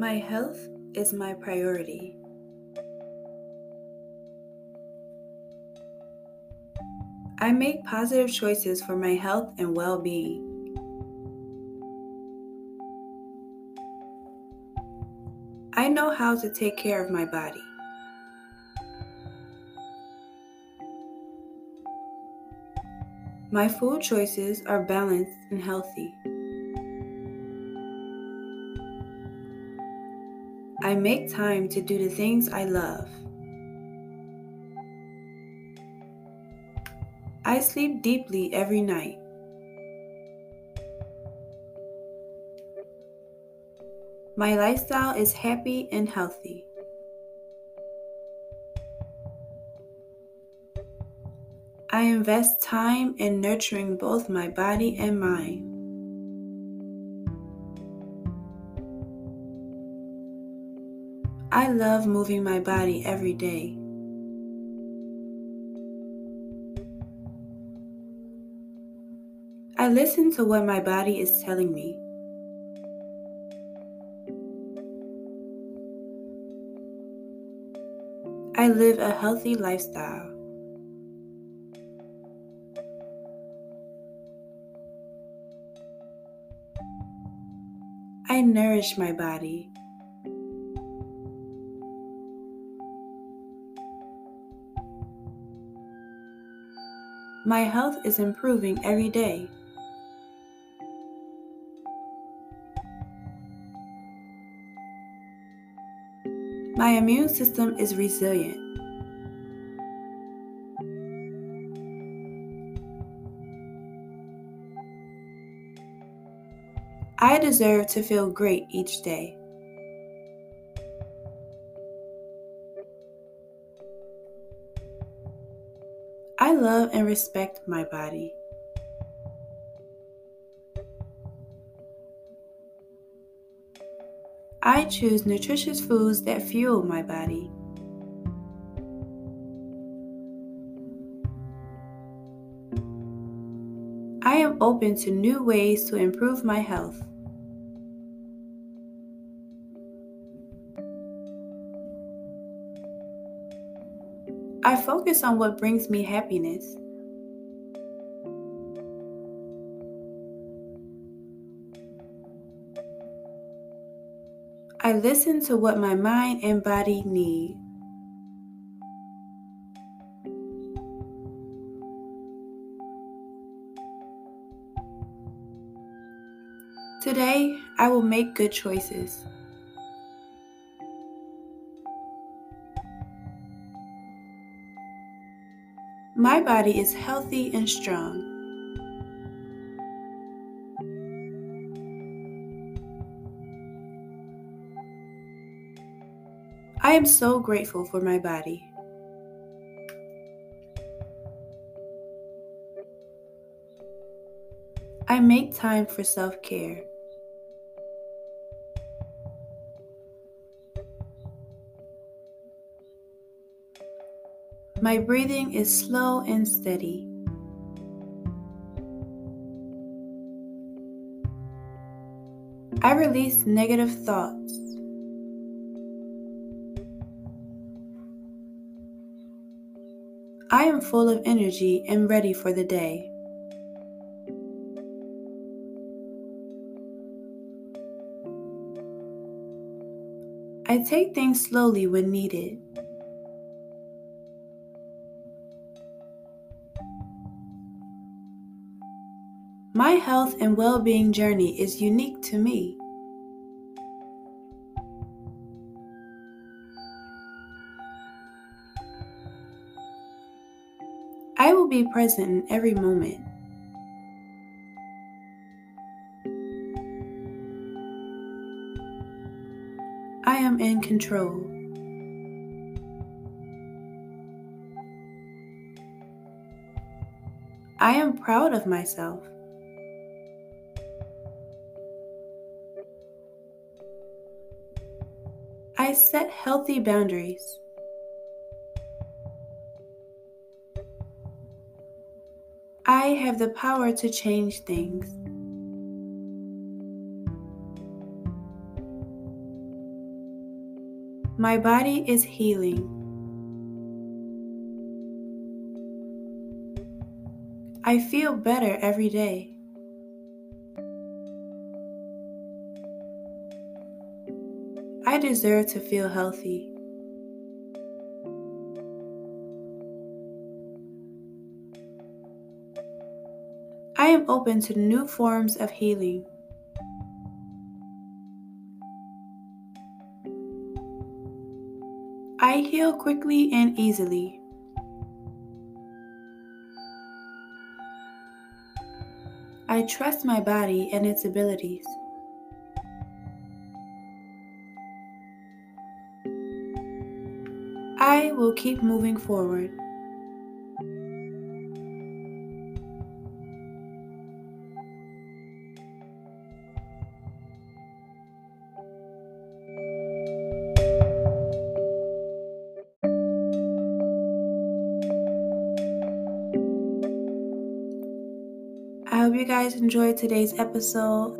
My health is my priority. I make positive choices for my health and well being. I know how to take care of my body. My food choices are balanced and healthy. I make time to do the things I love. I sleep deeply every night. My lifestyle is happy and healthy. I invest time in nurturing both my body and mind. I love moving my body every day. I listen to what my body is telling me. I live a healthy lifestyle. I nourish my body. My health is improving every day. My immune system is resilient. I deserve to feel great each day. I love and respect my body. I choose nutritious foods that fuel my body. I am open to new ways to improve my health. I focus on what brings me happiness. I listen to what my mind and body need. Today, I will make good choices. My body is healthy and strong. I am so grateful for my body. I make time for self care. My breathing is slow and steady. I release negative thoughts. I am full of energy and ready for the day. I take things slowly when needed. My health and well being journey is unique to me. I will be present in every moment. I am in control. I am proud of myself. I set healthy boundaries. I have the power to change things. My body is healing. I feel better every day. I deserve to feel healthy. I am open to new forms of healing. I heal quickly and easily. I trust my body and its abilities. I will keep moving forward. I hope you guys enjoyed today's episode.